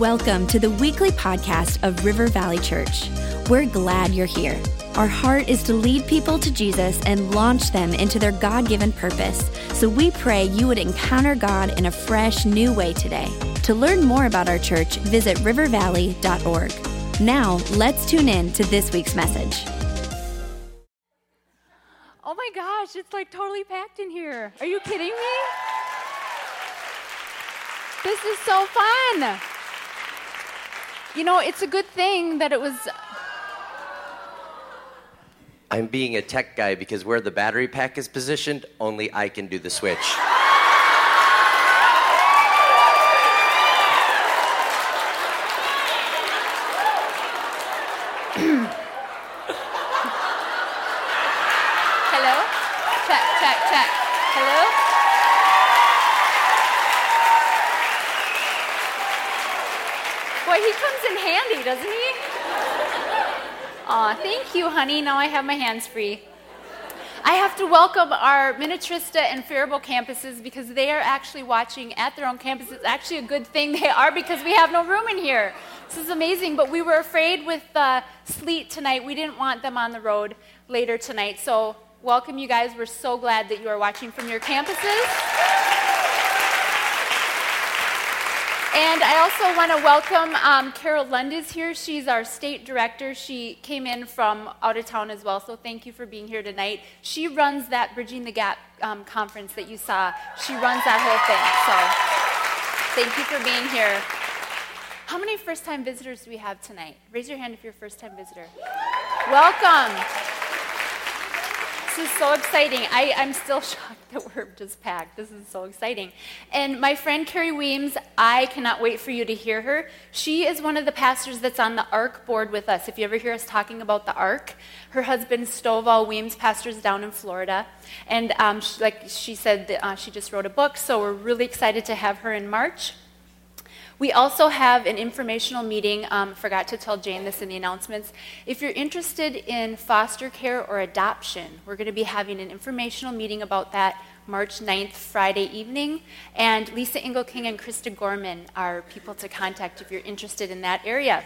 Welcome to the weekly podcast of River Valley Church. We're glad you're here. Our heart is to lead people to Jesus and launch them into their God given purpose. So we pray you would encounter God in a fresh, new way today. To learn more about our church, visit rivervalley.org. Now, let's tune in to this week's message. Oh my gosh, it's like totally packed in here. Are you kidding me? This is so fun. You know, it's a good thing that it was. I'm being a tech guy because where the battery pack is positioned, only I can do the switch. Hello? Check, check, check. Hello? Boy, he comes in handy, doesn't he? Aw, thank you, honey. Now I have my hands free. I have to welcome our Minnetrista and Faribault campuses because they are actually watching at their own campus. It's actually a good thing they are because we have no room in here. This is amazing, but we were afraid with the sleet tonight. We didn't want them on the road later tonight. So, welcome you guys. We're so glad that you are watching from your campuses. And I also want to welcome um, Carol Lund is here. She's our state director. She came in from out of town as well, so thank you for being here tonight. She runs that Bridging the Gap um, conference that you saw. She runs that whole thing. So thank you for being here. How many first time visitors do we have tonight? Raise your hand if you're a first time visitor. Welcome. This is so exciting. I, I'm still shocked that we're just packed. This is so exciting. And my friend Kerri Weems, I cannot wait for you to hear her. She is one of the pastors that's on the ARC board with us. If you ever hear us talking about the ARC, her husband Stovall Weems pastors down in Florida. And um, she, like she said, uh, she just wrote a book, so we're really excited to have her in March. We also have an informational meeting. Um, forgot to tell Jane this in the announcements. If you're interested in foster care or adoption, we're going to be having an informational meeting about that March 9th, Friday evening. And Lisa Engelking and Krista Gorman are people to contact if you're interested in that area.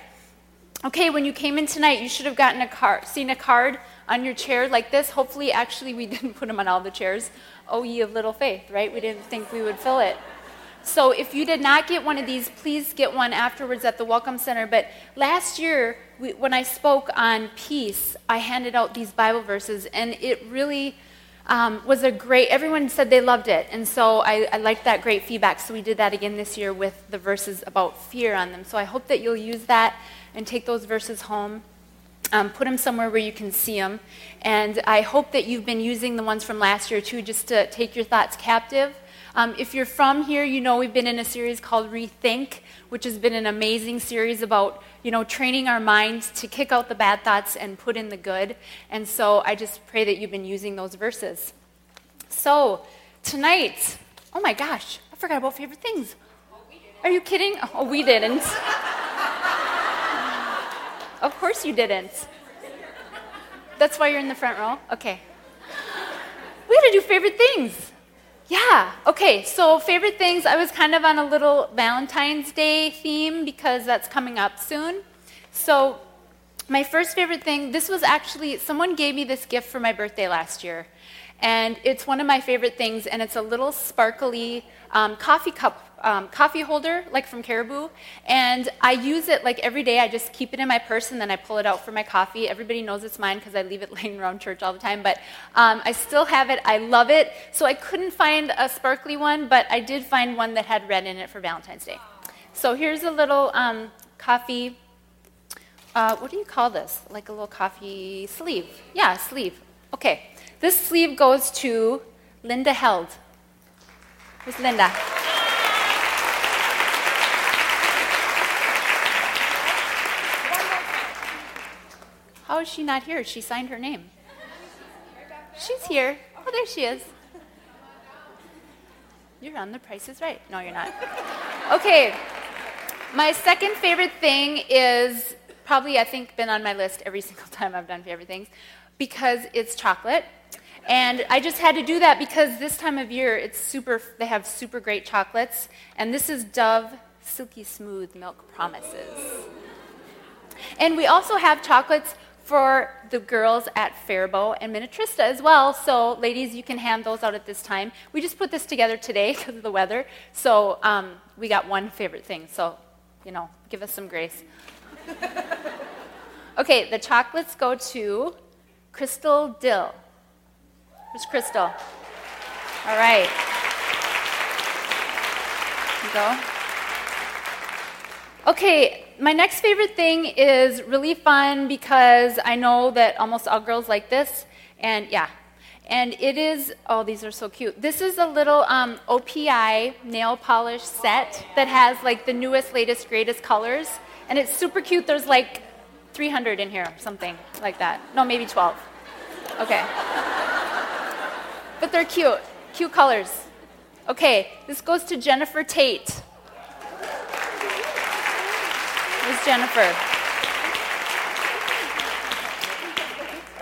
Okay, when you came in tonight, you should have gotten a card, seen a card on your chair like this. Hopefully, actually, we didn't put them on all the chairs. Oh, ye of little faith, right? We didn't think we would fill it. So if you did not get one of these, please get one afterwards at the Welcome Center. But last year, we, when I spoke on peace, I handed out these Bible verses, and it really um, was a great, everyone said they loved it. And so I, I liked that great feedback. So we did that again this year with the verses about fear on them. So I hope that you'll use that and take those verses home. Um, put them somewhere where you can see them. And I hope that you've been using the ones from last year too, just to take your thoughts captive um, if you're from here, you know we've been in a series called Rethink, which has been an amazing series about you know training our minds to kick out the bad thoughts and put in the good. And so I just pray that you've been using those verses. So tonight, oh my gosh, I forgot about favorite things. Are you kidding? Oh, we didn't. of course you didn't. That's why you're in the front row? Okay. We had to do favorite things. Yeah, okay, so favorite things, I was kind of on a little Valentine's Day theme because that's coming up soon. So, my first favorite thing, this was actually, someone gave me this gift for my birthday last year. And it's one of my favorite things, and it's a little sparkly um, coffee cup um, coffee holder, like from Caribou, and I use it like every day. I just keep it in my purse and then I pull it out for my coffee. Everybody knows it's mine because I leave it laying around church all the time, but um, I still have it. I love it. So I couldn't find a sparkly one, but I did find one that had red in it for Valentine's Day. So here's a little um, coffee. Uh, what do you call this? Like a little coffee sleeve. Yeah, sleeve. Okay. This sleeve goes to Linda Held. Who's Linda? How is she not here? She signed her name. She's here. Oh, there she is. You're on the Price is Right. No, you're not. Okay. My second favorite thing is probably, I think, been on my list every single time I've done favorite things because it's chocolate. And I just had to do that because this time of year, it's super, they have super great chocolates. And this is Dove silky smooth milk promises. And we also have chocolates for the girls at Faribault and Minnetrista as well. So, ladies, you can hand those out at this time. We just put this together today because of the weather. So, um, we got one favorite thing. So, you know, give us some grace. okay, the chocolates go to Crystal Dill. Where's Crystal? All right. You go. Okay, my next favorite thing is really fun because I know that almost all girls like this. And yeah, and it is, oh, these are so cute. This is a little um, OPI nail polish set that has like the newest, latest, greatest colors. And it's super cute. There's like 300 in here, something like that. No, maybe 12. Okay. but they're cute, cute colors. Okay, this goes to Jennifer Tate. Where's Jennifer?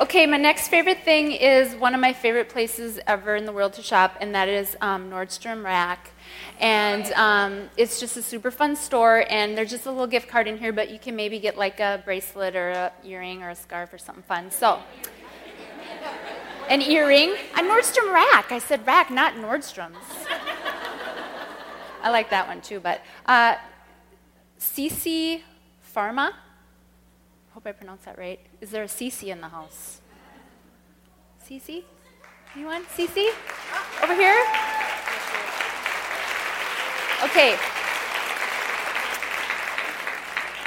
Okay, my next favorite thing is one of my favorite places ever in the world to shop, and that is um, Nordstrom Rack. And um, it's just a super fun store, and there's just a little gift card in here, but you can maybe get like a bracelet or a earring or a scarf or something fun. So, an earring, a Nordstrom Rack. I said rack, not Nordstrom's. I like that one too, but uh, CC Pharma hope I pronounced that right. Is there a Cece in the house? Cece? Anyone? Cece? Over here? Okay.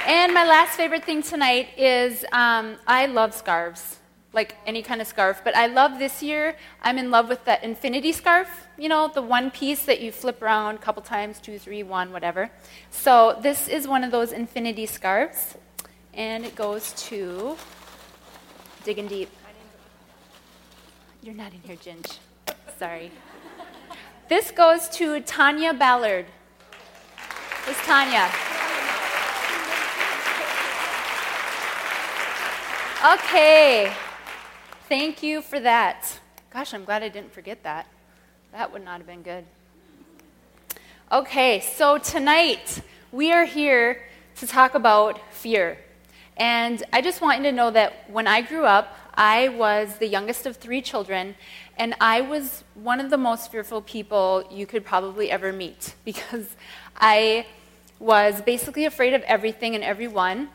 And my last favorite thing tonight is um, I love scarves, like any kind of scarf. But I love this year, I'm in love with that infinity scarf. You know, the one piece that you flip around a couple times, two, three, one, whatever. So this is one of those infinity scarves and it goes to Digging Deep. You're not in here, Ginge. Sorry. This goes to Tanya Ballard. This Tanya. Okay. Thank you for that. Gosh, I'm glad I didn't forget that. That would not have been good. Okay, so tonight we are here to talk about fear. And I just want you to know that when I grew up, I was the youngest of three children, and I was one of the most fearful people you could probably ever meet because I was basically afraid of everything and everyone.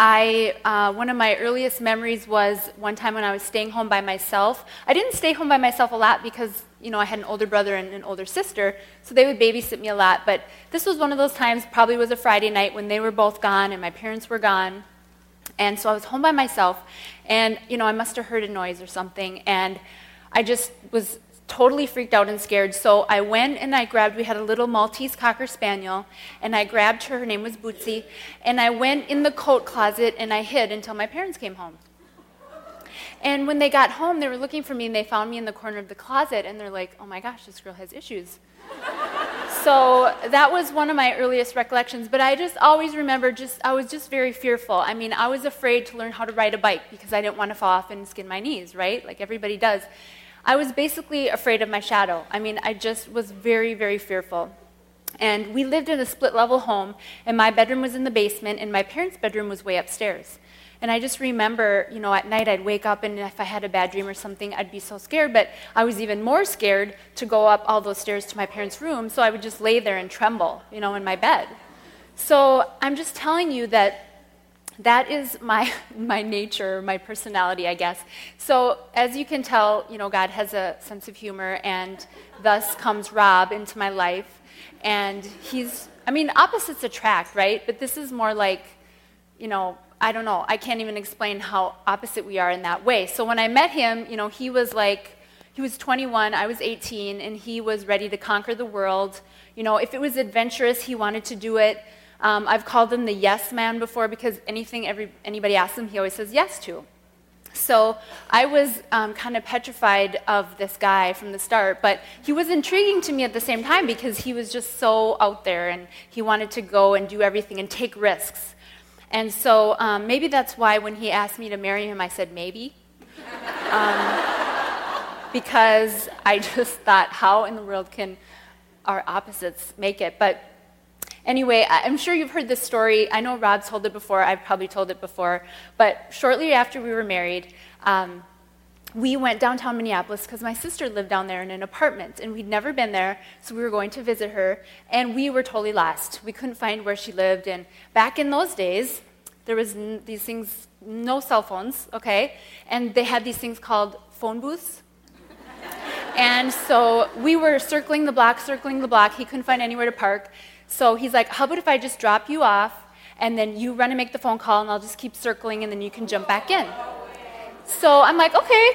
I, uh, one of my earliest memories was one time when I was staying home by myself. I didn't stay home by myself a lot because, you know, I had an older brother and an older sister, so they would babysit me a lot. But this was one of those times, probably was a Friday night when they were both gone and my parents were gone. And so I was home by myself, and, you know, I must have heard a noise or something, and I just was totally freaked out and scared. So I went and I grabbed, we had a little Maltese Cocker Spaniel, and I grabbed her, her name was Bootsy, and I went in the coat closet and I hid until my parents came home. And when they got home, they were looking for me and they found me in the corner of the closet and they're like, oh my gosh, this girl has issues. so that was one of my earliest recollections. But I just always remember just, I was just very fearful. I mean, I was afraid to learn how to ride a bike because I didn't want to fall off and skin my knees, right? Like everybody does. I was basically afraid of my shadow. I mean, I just was very, very fearful. And we lived in a split level home, and my bedroom was in the basement, and my parents' bedroom was way upstairs. And I just remember, you know, at night I'd wake up, and if I had a bad dream or something, I'd be so scared. But I was even more scared to go up all those stairs to my parents' room, so I would just lay there and tremble, you know, in my bed. So I'm just telling you that that is my, my nature, my personality, I guess. So, as you can tell, you know, God has a sense of humor, and thus comes Rob into my life. And he's, I mean, opposites attract, right? But this is more like, you know, I don't know, I can't even explain how opposite we are in that way. So, when I met him, you know, he was like, he was 21, I was 18, and he was ready to conquer the world. You know, if it was adventurous, he wanted to do it. Um, I've called him the yes man before because anything every, anybody asks him, he always says yes to. So I was um, kind of petrified of this guy from the start, but he was intriguing to me at the same time because he was just so out there and he wanted to go and do everything and take risks. And so um, maybe that's why when he asked me to marry him, I said maybe. Um, because I just thought, how in the world can our opposites make it? But Anyway, I'm sure you've heard this story. I know Rob's told it before. I've probably told it before. But shortly after we were married, um, we went downtown Minneapolis because my sister lived down there in an apartment, and we'd never been there, so we were going to visit her, and we were totally lost. We couldn't find where she lived, and back in those days, there was n- these things, no cell phones, okay, and they had these things called phone booths. and so we were circling the block, circling the block. He couldn't find anywhere to park, so he's like, "How about if I just drop you off, and then you run and make the phone call, and I'll just keep circling, and then you can jump back in." So I'm like, okay,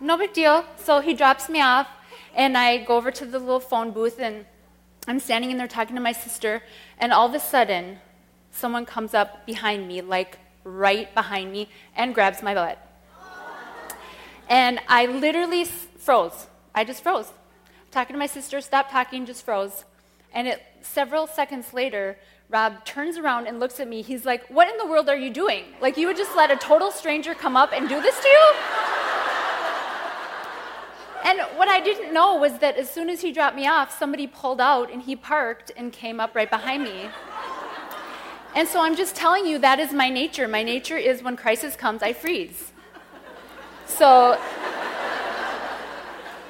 no big deal. So he drops me off, and I go over to the little phone booth, and I'm standing in there talking to my sister, and all of a sudden, someone comes up behind me, like right behind me, and grabs my butt. And I literally froze. I just froze. Talking to my sister, stopped talking, just froze. And it, several seconds later, Rob turns around and looks at me. He's like, What in the world are you doing? Like, you would just let a total stranger come up and do this to you? And what I didn't know was that as soon as he dropped me off, somebody pulled out and he parked and came up right behind me. And so I'm just telling you that is my nature. My nature is when crisis comes, I freeze. So,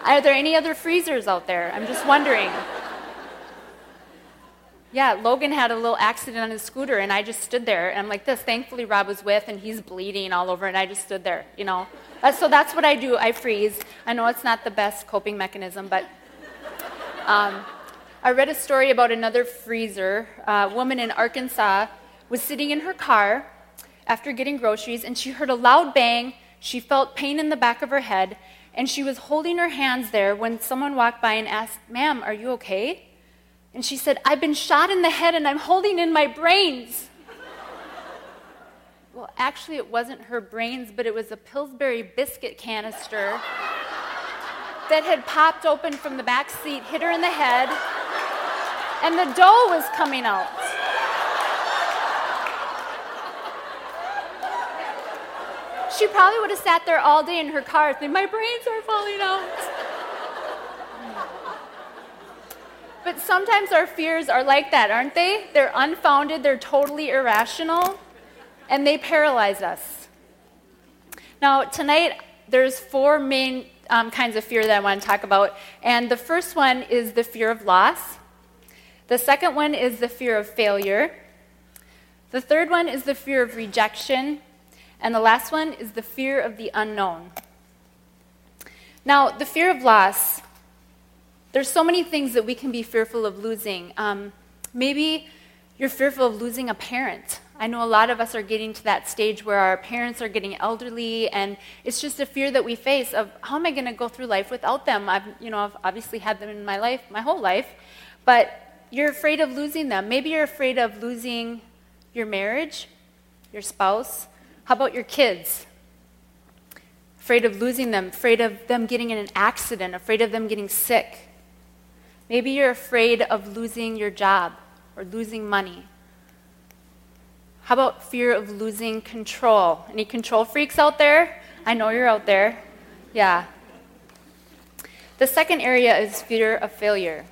are there any other freezers out there? I'm just wondering. Yeah, Logan had a little accident on his scooter, and I just stood there, and I'm like this. Thankfully, Rob was with, and he's bleeding all over, and I just stood there, you know. Uh, so that's what I do. I freeze. I know it's not the best coping mechanism, but um, I read a story about another freezer. A woman in Arkansas was sitting in her car after getting groceries, and she heard a loud bang. She felt pain in the back of her head, and she was holding her hands there when someone walked by and asked, Ma'am, are you okay? And she said, I've been shot in the head and I'm holding in my brains. well, actually, it wasn't her brains, but it was a Pillsbury biscuit canister that had popped open from the back seat, hit her in the head, and the dough was coming out. She probably would have sat there all day in her car thinking, My brains are falling out. But sometimes our fears are like that, aren't they? They're unfounded, they're totally irrational, and they paralyze us. Now, tonight, there's four main um, kinds of fear that I want to talk about. And the first one is the fear of loss. The second one is the fear of failure. The third one is the fear of rejection. And the last one is the fear of the unknown. Now, the fear of loss there's so many things that we can be fearful of losing. Um, maybe you're fearful of losing a parent. I know a lot of us are getting to that stage where our parents are getting elderly, and it's just a fear that we face of how am I going to go through life without them? I've, you know, I've obviously had them in my life, my whole life, but you're afraid of losing them. Maybe you're afraid of losing your marriage, your spouse. How about your kids? Afraid of losing them, afraid of them getting in an accident, afraid of them getting sick. Maybe you're afraid of losing your job or losing money. How about fear of losing control? Any control freaks out there? I know you're out there. Yeah. The second area is fear of failure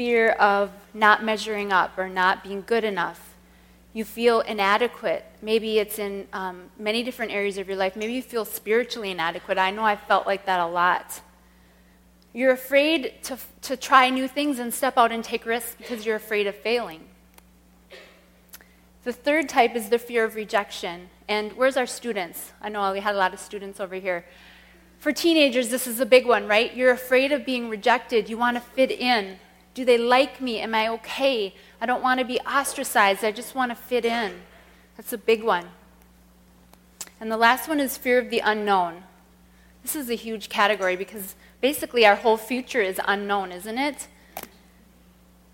fear of not measuring up or not being good enough. You feel inadequate. Maybe it's in um, many different areas of your life. Maybe you feel spiritually inadequate. I know I've felt like that a lot. You're afraid to, to try new things and step out and take risks because you're afraid of failing. The third type is the fear of rejection. And where's our students? I know we had a lot of students over here. For teenagers, this is a big one, right? You're afraid of being rejected. You want to fit in. Do they like me? Am I okay? I don't want to be ostracized. I just want to fit in. That's a big one. And the last one is fear of the unknown. This is a huge category because basically our whole future is unknown, isn't it?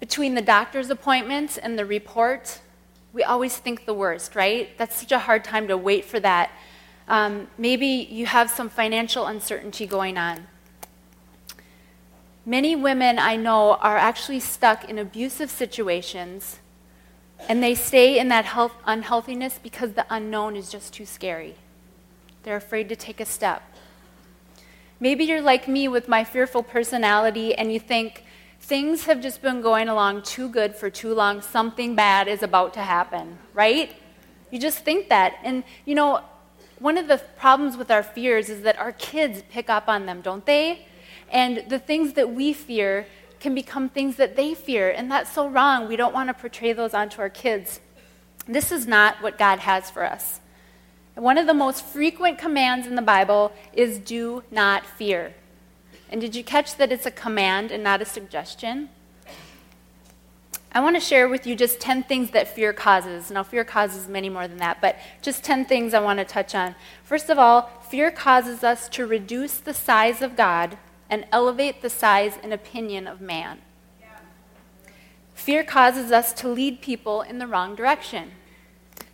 Between the doctor's appointment and the report, we always think the worst, right? That's such a hard time to wait for that. Um, maybe you have some financial uncertainty going on. Many women I know are actually stuck in abusive situations, and they stay in that health, unhealthiness because the unknown is just too scary. They're afraid to take a step. Maybe you're like me with my fearful personality and you think, things have just been going along too good for too long. Something bad is about to happen, right? You just think that. And, you know, one of the problems with our fears is that our kids pick up on them, don't they? And the things that we fear can become things that they fear. And that's so wrong. We don't want to portray those onto our kids. This is not what God has for us. One of the most frequent commands in the Bible is do not fear. And did you catch that it's a command and not a suggestion? I want to share with you just 10 things that fear causes. Now, fear causes many more than that, but just 10 things I want to touch on. First of all, fear causes us to reduce the size of God and elevate the size and opinion of man. Fear causes us to lead people in the wrong direction.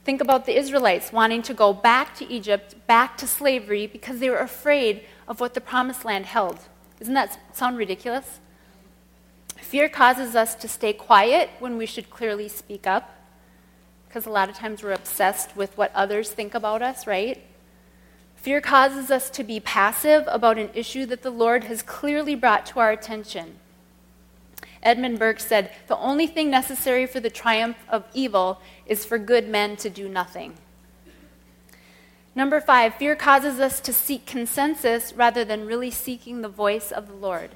Think about the Israelites wanting to go back to Egypt, back to slavery, because they were afraid of what the promised land held. Doesn't that sound ridiculous? Fear causes us to stay quiet when we should clearly speak up, because a lot of times we're obsessed with what others think about us, right? Fear causes us to be passive about an issue that the Lord has clearly brought to our attention. Edmund Burke said, The only thing necessary for the triumph of evil is for good men to do nothing. Number five, fear causes us to seek consensus rather than really seeking the voice of the Lord.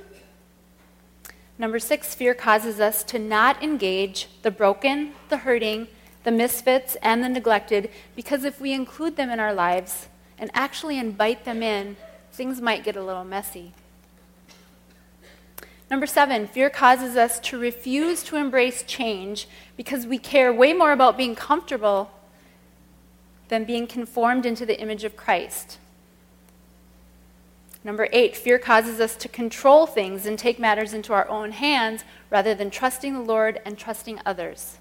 Number six, fear causes us to not engage the broken, the hurting, the misfits, and the neglected because if we include them in our lives and actually invite them in, things might get a little messy. Number seven, fear causes us to refuse to embrace change because we care way more about being comfortable than being conformed into the image of Christ. Number eight, fear causes us to control things and take matters into our own hands rather than trusting the Lord and trusting others.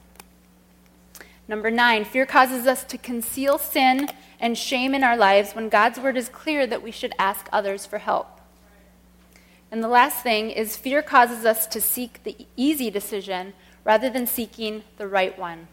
Number nine, fear causes us to conceal sin and shame in our lives when God's word is clear that we should ask others for help. And the last thing is fear causes us to seek the easy decision rather than seeking the right one.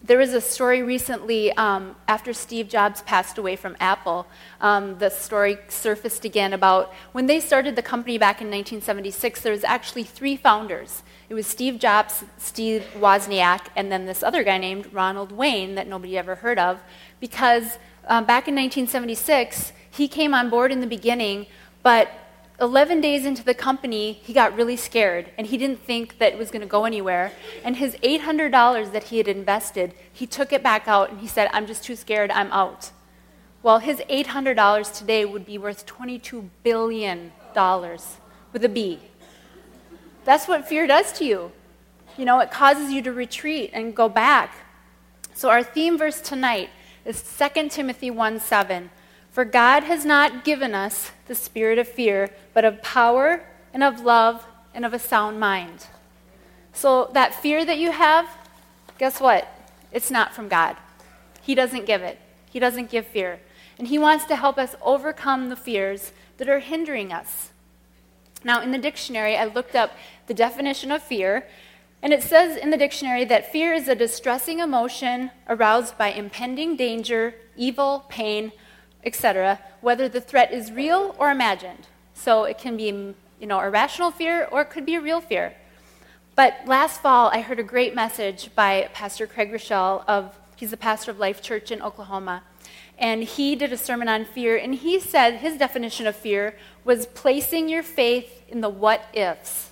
There was a story recently um, after Steve Jobs passed away from Apple. Um, the story surfaced again about when they started the company back in 1976, there was actually three founders. It was Steve Jobs, Steve Wozniak, and then this other guy named Ronald Wayne that nobody ever heard of, because um, back in 1976, he came on board in the beginning but 11 days into the company, he got really scared and he didn't think that it was going to go anywhere. And his $800 that he had invested, he took it back out and he said, I'm just too scared, I'm out. Well, his $800 today would be worth $22 billion with a B. That's what fear does to you. You know, it causes you to retreat and go back. So, our theme verse tonight is 2 Timothy 1 7. For God has not given us the spirit of fear, but of power and of love and of a sound mind. So, that fear that you have, guess what? It's not from God. He doesn't give it, He doesn't give fear. And He wants to help us overcome the fears that are hindering us. Now, in the dictionary, I looked up the definition of fear, and it says in the dictionary that fear is a distressing emotion aroused by impending danger, evil, pain, etc., whether the threat is real or imagined. So it can be, you know, a rational fear or it could be a real fear. But last fall, I heard a great message by Pastor Craig Groeschel of, he's the pastor of Life Church in Oklahoma. And he did a sermon on fear, and he said his definition of fear was placing your faith in the what ifs.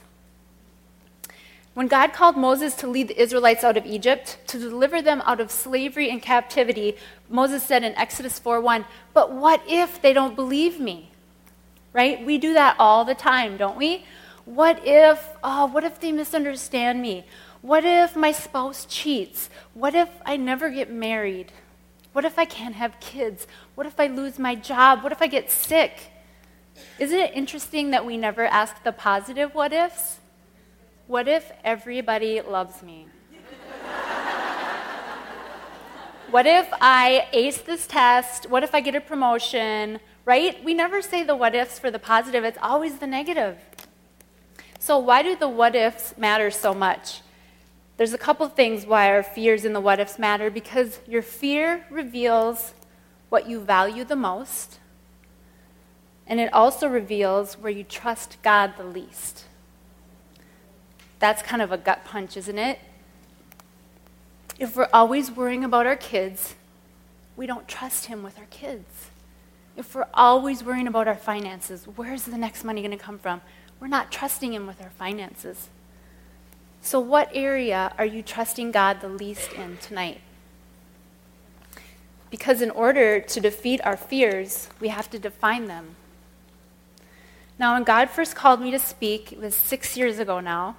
When God called Moses to lead the Israelites out of Egypt, to deliver them out of slavery and captivity, Moses said in Exodus 4:1, "But what if they don't believe me?" Right? We do that all the time, don't we? What if, oh, what if they misunderstand me? What if my spouse cheats? What if I never get married? What if I can't have kids? What if I lose my job? What if I get sick? Isn't it interesting that we never ask the positive what ifs? What if everybody loves me? what if I ace this test? What if I get a promotion? Right? We never say the what ifs for the positive, it's always the negative. So, why do the what ifs matter so much? There's a couple things why our fears in the what ifs matter because your fear reveals what you value the most, and it also reveals where you trust God the least. That's kind of a gut punch, isn't it? If we're always worrying about our kids, we don't trust Him with our kids. If we're always worrying about our finances, where's the next money going to come from? We're not trusting Him with our finances. So, what area are you trusting God the least in tonight? Because in order to defeat our fears, we have to define them. Now, when God first called me to speak, it was six years ago now,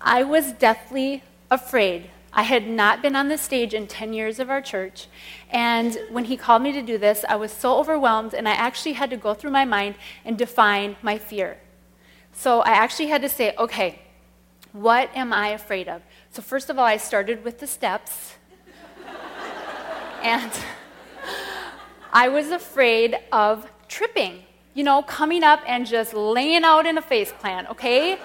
I was deathly afraid. I had not been on the stage in 10 years of our church. And when he called me to do this, I was so overwhelmed, and I actually had to go through my mind and define my fear. So I actually had to say, okay, what am I afraid of? So, first of all, I started with the steps. and I was afraid of tripping, you know, coming up and just laying out in a face plant, okay?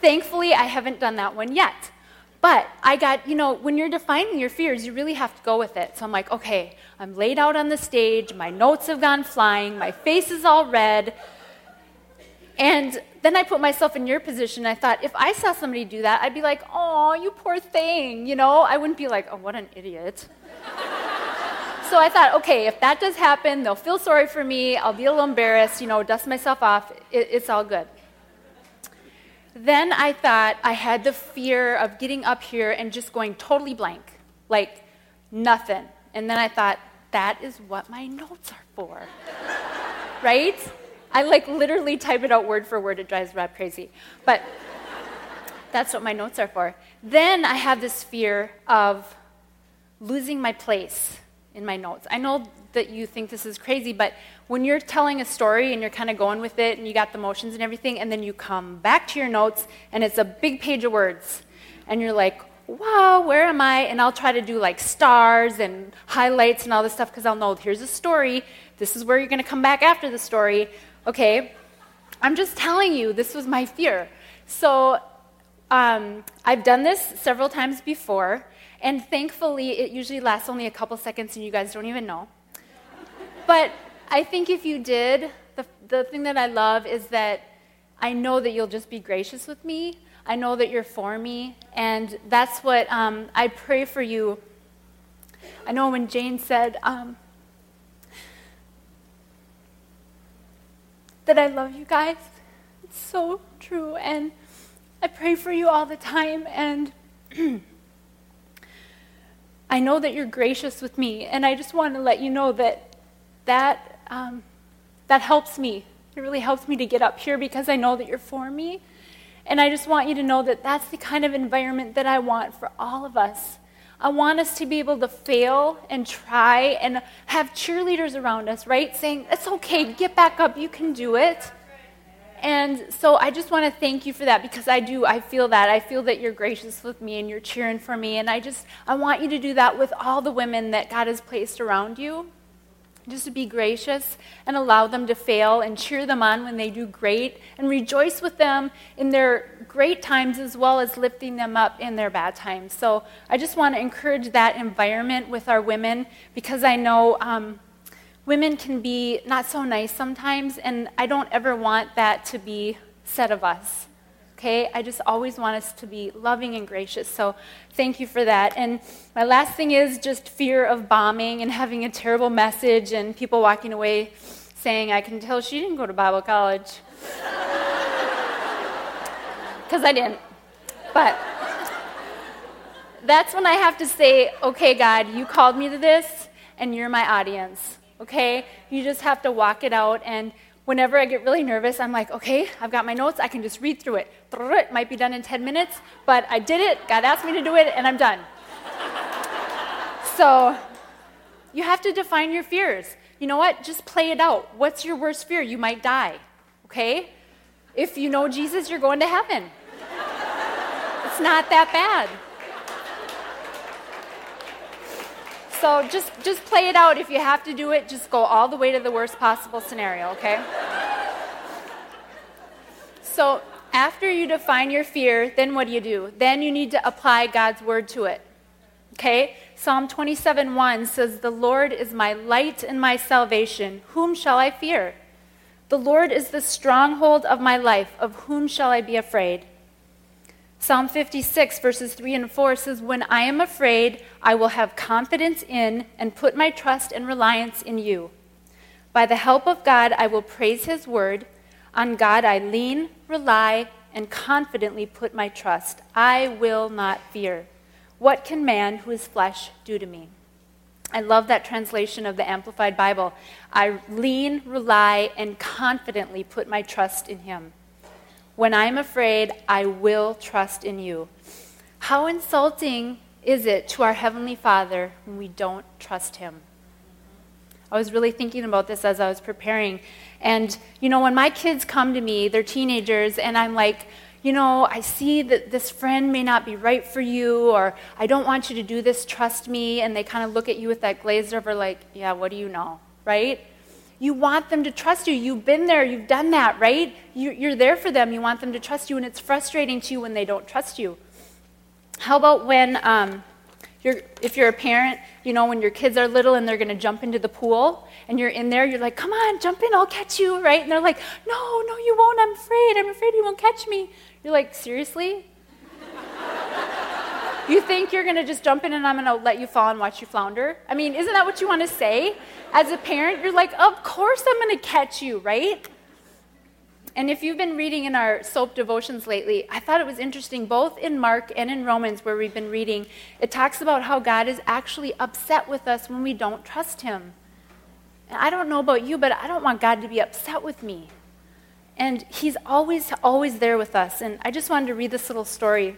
Thankfully, I haven't done that one yet. But I got, you know, when you're defining your fears, you really have to go with it. So I'm like, okay, I'm laid out on the stage, my notes have gone flying, my face is all red. And then I put myself in your position. I thought, if I saw somebody do that, I'd be like, oh, you poor thing, you know? I wouldn't be like, oh, what an idiot. so I thought, okay, if that does happen, they'll feel sorry for me. I'll be a little embarrassed, you know, dust myself off. It, it's all good. Then I thought I had the fear of getting up here and just going totally blank, like nothing. And then I thought, that is what my notes are for. right? I like literally type it out word for word. It drives Rob crazy. But that's what my notes are for. Then I have this fear of losing my place in my notes. I know that you think this is crazy, but when you're telling a story and you're kind of going with it and you got the motions and everything, and then you come back to your notes and it's a big page of words, and you're like, wow, where am I? And I'll try to do like stars and highlights and all this stuff because I'll know here's a story. This is where you're going to come back after the story. Okay? I'm just telling you, this was my fear. So um, I've done this several times before, and thankfully, it usually lasts only a couple seconds and you guys don't even know. But I think if you did, the, the thing that I love is that I know that you'll just be gracious with me. I know that you're for me. And that's what um, I pray for you. I know when Jane said, um, that I love you guys. It's so true. And I pray for you all the time. And I know that you're gracious with me. And I just want to let you know that that, um, that helps me. It really helps me to get up here because I know that you're for me. And I just want you to know that that's the kind of environment that I want for all of us. I want us to be able to fail and try and have cheerleaders around us, right? Saying, it's okay, get back up, you can do it. And so I just want to thank you for that because I do, I feel that. I feel that you're gracious with me and you're cheering for me. And I just, I want you to do that with all the women that God has placed around you just to be gracious and allow them to fail and cheer them on when they do great and rejoice with them in their great times as well as lifting them up in their bad times. So I just want to encourage that environment with our women because I know um, women can be not so nice sometimes, and I don't ever want that to be said of us okay? I just always want us to be loving and gracious. So thank you for that. And my last thing is just fear of bombing and having a terrible message and people walking away saying, I can tell she didn't go to Bible college. Because I didn't. But that's when I have to say, okay, God, you called me to this, and you're my audience, okay? You just have to walk it out and whenever I get really nervous, I'm like, okay, I've got my notes. I can just read through it. It might be done in 10 minutes, but I did it. God asked me to do it, and I'm done. so you have to define your fears. You know what? Just play it out. What's your worst fear? You might die, okay? If you know Jesus, you're going to heaven. it's not that bad. So just just play it out. If you have to do it, just go all the way to the worst possible scenario, okay? So after you define your fear, then what do you do? Then you need to apply God's word to it. Okay? Psalm 27 1 says, The Lord is my light and my salvation. Whom shall I fear? The Lord is the stronghold of my life. Of whom shall I be afraid? Psalm 56, verses 3 and 4 says, When I am afraid, I will have confidence in and put my trust and reliance in you. By the help of God, I will praise his word. On God I lean, rely, and confidently put my trust. I will not fear. What can man who is flesh do to me? I love that translation of the Amplified Bible. I lean, rely, and confidently put my trust in him. When I'm afraid, I will trust in you. How insulting is it to our Heavenly Father when we don't trust him? I was really thinking about this as I was preparing. And, you know, when my kids come to me, they're teenagers, and I'm like, you know, I see that this friend may not be right for you, or I don't want you to do this, trust me. And they kind of look at you with that glazed over, like, yeah, what do you know, right? You want them to trust you. You've been there, you've done that, right? You're there for them. You want them to trust you, and it's frustrating to you when they don't trust you. How about when, um, you're, if you're a parent, you know, when your kids are little and they're going to jump into the pool, and you're in there, you're like, come on, jump in, I'll catch you, right? And they're like, no, no, you won't, I'm afraid, I'm afraid you won't catch me. You're like, seriously? you think you're going to just jump in and I'm going to let you fall and watch you flounder? I mean, isn't that what you want to say? As a parent, you're like, of course I'm going to catch you, right? And if you've been reading in our soap devotions lately, I thought it was interesting, both in Mark and in Romans, where we've been reading, it talks about how God is actually upset with us when we don't trust Him. And I don't know about you, but I don't want God to be upset with me. And He's always, always there with us. And I just wanted to read this little story.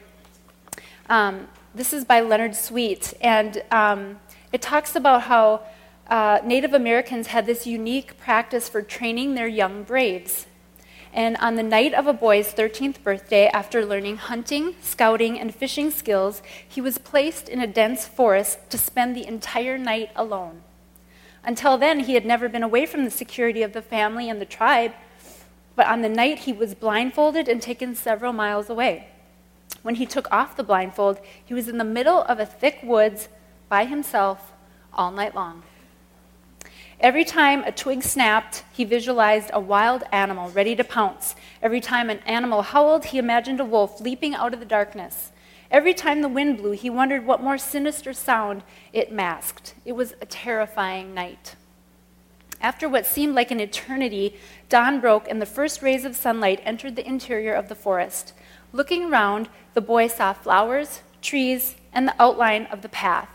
Um, this is by Leonard Sweet, and um, it talks about how uh, Native Americans had this unique practice for training their young braves. And on the night of a boy's 13th birthday, after learning hunting, scouting, and fishing skills, he was placed in a dense forest to spend the entire night alone. Until then, he had never been away from the security of the family and the tribe, but on the night he was blindfolded and taken several miles away. When he took off the blindfold, he was in the middle of a thick woods by himself all night long. Every time a twig snapped, he visualized a wild animal ready to pounce. Every time an animal howled, he imagined a wolf leaping out of the darkness. Every time the wind blew, he wondered what more sinister sound it masked. It was a terrifying night. After what seemed like an eternity, dawn broke and the first rays of sunlight entered the interior of the forest. Looking around, the boy saw flowers, trees, and the outline of the path.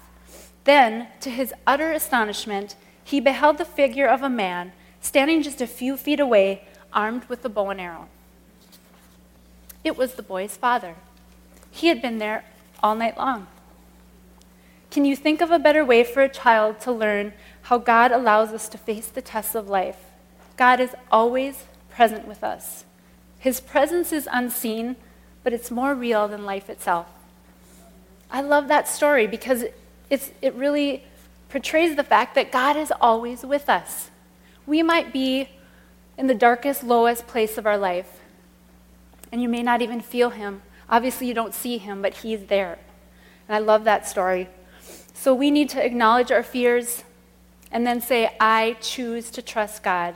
Then, to his utter astonishment, he beheld the figure of a man standing just a few feet away, armed with a bow and arrow. It was the boy's father. He had been there all night long. Can you think of a better way for a child to learn how God allows us to face the tests of life? God is always present with us. His presence is unseen, but it's more real than life itself. I love that story because it's, it really portrays the fact that God is always with us. We might be in the darkest, lowest place of our life, and you may not even feel Him. Obviously, you don't see Him, but He's there. And I love that story. So we need to acknowledge our fears and then say, I choose to trust God.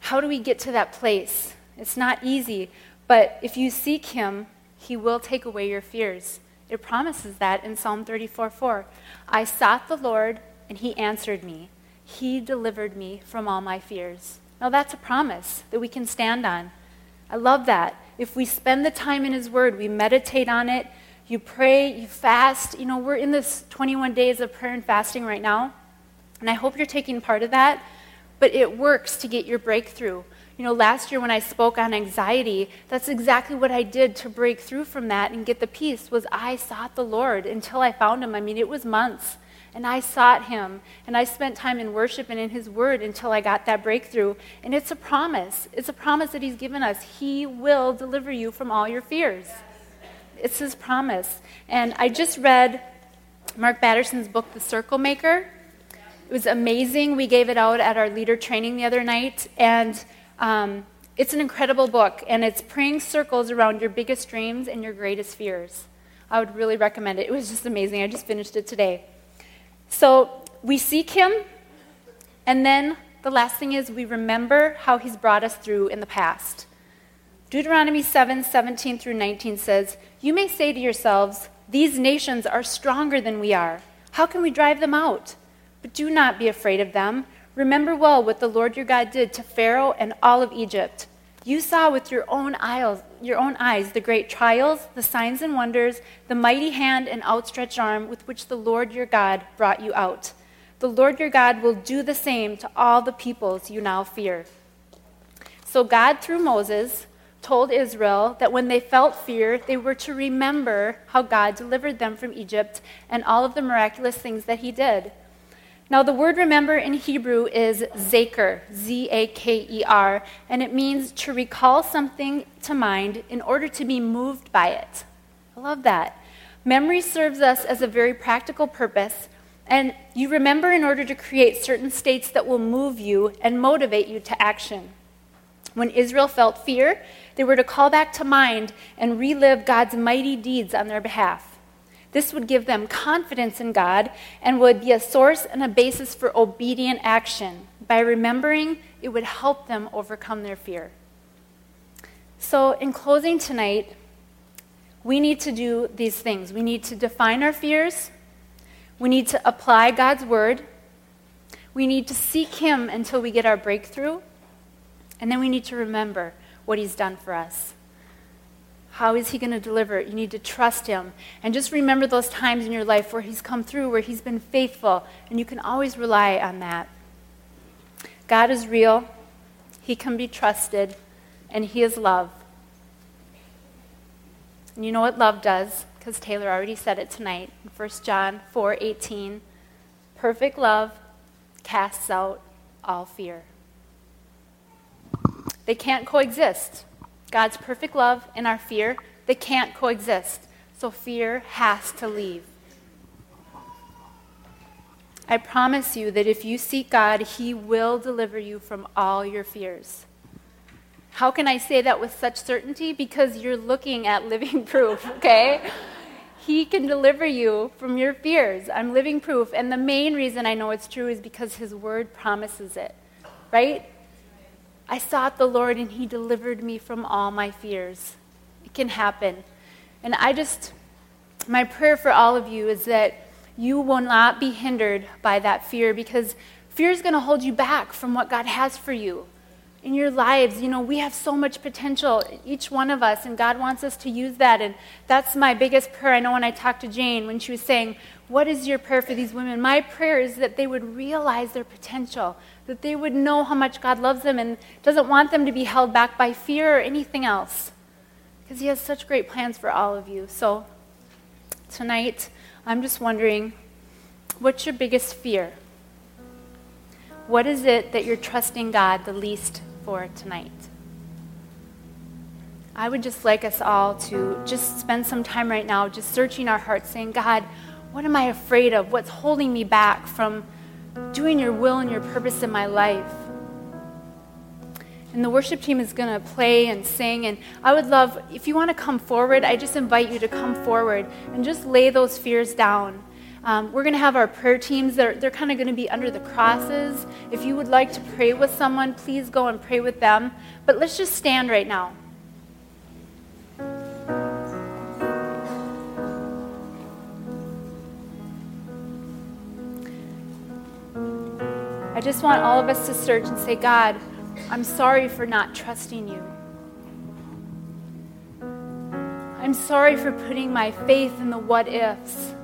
How do we get to that place? It's not easy, but if you seek Him, He will take away your fears. It promises that in Psalm 34 4. I sought the Lord, and he answered me. He delivered me from all my fears. Now, that's a promise that we can stand on. I love that. If we spend the time in his word, we meditate on it, you pray, you fast. You know, we're in this 21 days of prayer and fasting right now, and I hope you're taking part of that, but it works to get your breakthrough. You know, last year when I spoke on anxiety, that's exactly what I did to break through from that and get the peace was I sought the Lord until I found him. I mean, it was months. And I sought him and I spent time in worship and in his word until I got that breakthrough. And it's a promise. It's a promise that he's given us. He will deliver you from all your fears. It's his promise. And I just read Mark Batterson's book, The Circle Maker. It was amazing. We gave it out at our leader training the other night. And um, it's an incredible book, and it's praying circles around your biggest dreams and your greatest fears. I would really recommend it. It was just amazing. I just finished it today. So we seek Him, and then the last thing is we remember how He's brought us through in the past. Deuteronomy 7 17 through 19 says, You may say to yourselves, These nations are stronger than we are. How can we drive them out? But do not be afraid of them. Remember well what the Lord your God did to Pharaoh and all of Egypt. You saw with your own eyes, your own eyes the great trials, the signs and wonders, the mighty hand and outstretched arm with which the Lord your God brought you out. The Lord your God will do the same to all the peoples you now fear. So God, through Moses, told Israel that when they felt fear, they were to remember how God delivered them from Egypt and all of the miraculous things that he did. Now, the word remember in Hebrew is zaker, Z A K E R, and it means to recall something to mind in order to be moved by it. I love that. Memory serves us as a very practical purpose, and you remember in order to create certain states that will move you and motivate you to action. When Israel felt fear, they were to call back to mind and relive God's mighty deeds on their behalf. This would give them confidence in God and would be a source and a basis for obedient action. By remembering, it would help them overcome their fear. So, in closing tonight, we need to do these things. We need to define our fears, we need to apply God's word, we need to seek Him until we get our breakthrough, and then we need to remember what He's done for us. How is He going to deliver? It? You need to trust Him. And just remember those times in your life where He's come through, where He's been faithful, and you can always rely on that. God is real, He can be trusted, and He is love. And you know what love does? Because Taylor already said it tonight in 1 John 4 18. Perfect love casts out all fear. They can't coexist. God's perfect love and our fear, they can't coexist. So fear has to leave. I promise you that if you seek God, He will deliver you from all your fears. How can I say that with such certainty? Because you're looking at living proof, okay? he can deliver you from your fears. I'm living proof. And the main reason I know it's true is because His Word promises it, right? I sought the Lord and he delivered me from all my fears. It can happen. And I just, my prayer for all of you is that you will not be hindered by that fear because fear is going to hold you back from what God has for you in your lives. You know, we have so much potential, each one of us, and God wants us to use that. And that's my biggest prayer. I know when I talked to Jane, when she was saying, What is your prayer for these women? My prayer is that they would realize their potential, that they would know how much God loves them and doesn't want them to be held back by fear or anything else. Because He has such great plans for all of you. So, tonight, I'm just wondering what's your biggest fear? What is it that you're trusting God the least for tonight? I would just like us all to just spend some time right now just searching our hearts, saying, God, what am I afraid of? What's holding me back from doing your will and your purpose in my life. And the worship team is going to play and sing. And I would love, if you want to come forward, I just invite you to come forward and just lay those fears down. Um, we're going to have our prayer teams. They're, they're kind of going to be under the crosses. If you would like to pray with someone, please go and pray with them. But let's just stand right now. Just want all of us to search and say, God, I'm sorry for not trusting you. I'm sorry for putting my faith in the what ifs.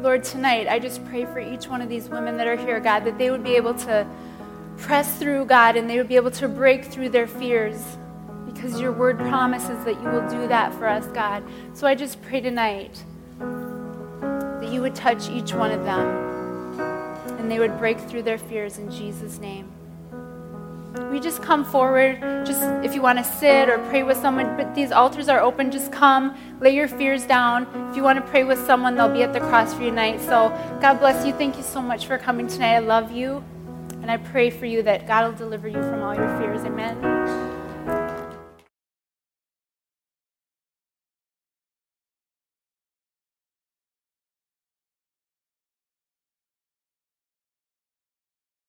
Lord, tonight I just pray for each one of these women that are here, God, that they would be able to press through, God, and they would be able to break through their fears because your word promises that you will do that for us, God. So I just pray tonight that you would touch each one of them and they would break through their fears in Jesus' name. We just come forward, just if you want to sit or pray with someone, but these altars are open. Just come, lay your fears down. If you want to pray with someone, they'll be at the cross for you tonight. So, God bless you. Thank you so much for coming tonight. I love you, and I pray for you that God will deliver you from all your fears. Amen.